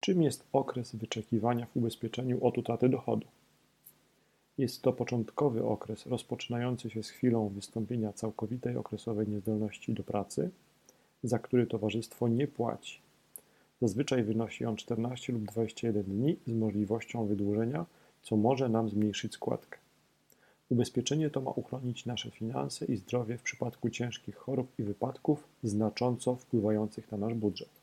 Czym jest okres wyczekiwania w ubezpieczeniu od utraty dochodu? Jest to początkowy okres rozpoczynający się z chwilą wystąpienia całkowitej okresowej niezdolności do pracy, za który towarzystwo nie płaci. Zazwyczaj wynosi on 14 lub 21 dni z możliwością wydłużenia, co może nam zmniejszyć składkę. Ubezpieczenie to ma uchronić nasze finanse i zdrowie w przypadku ciężkich chorób i wypadków znacząco wpływających na nasz budżet.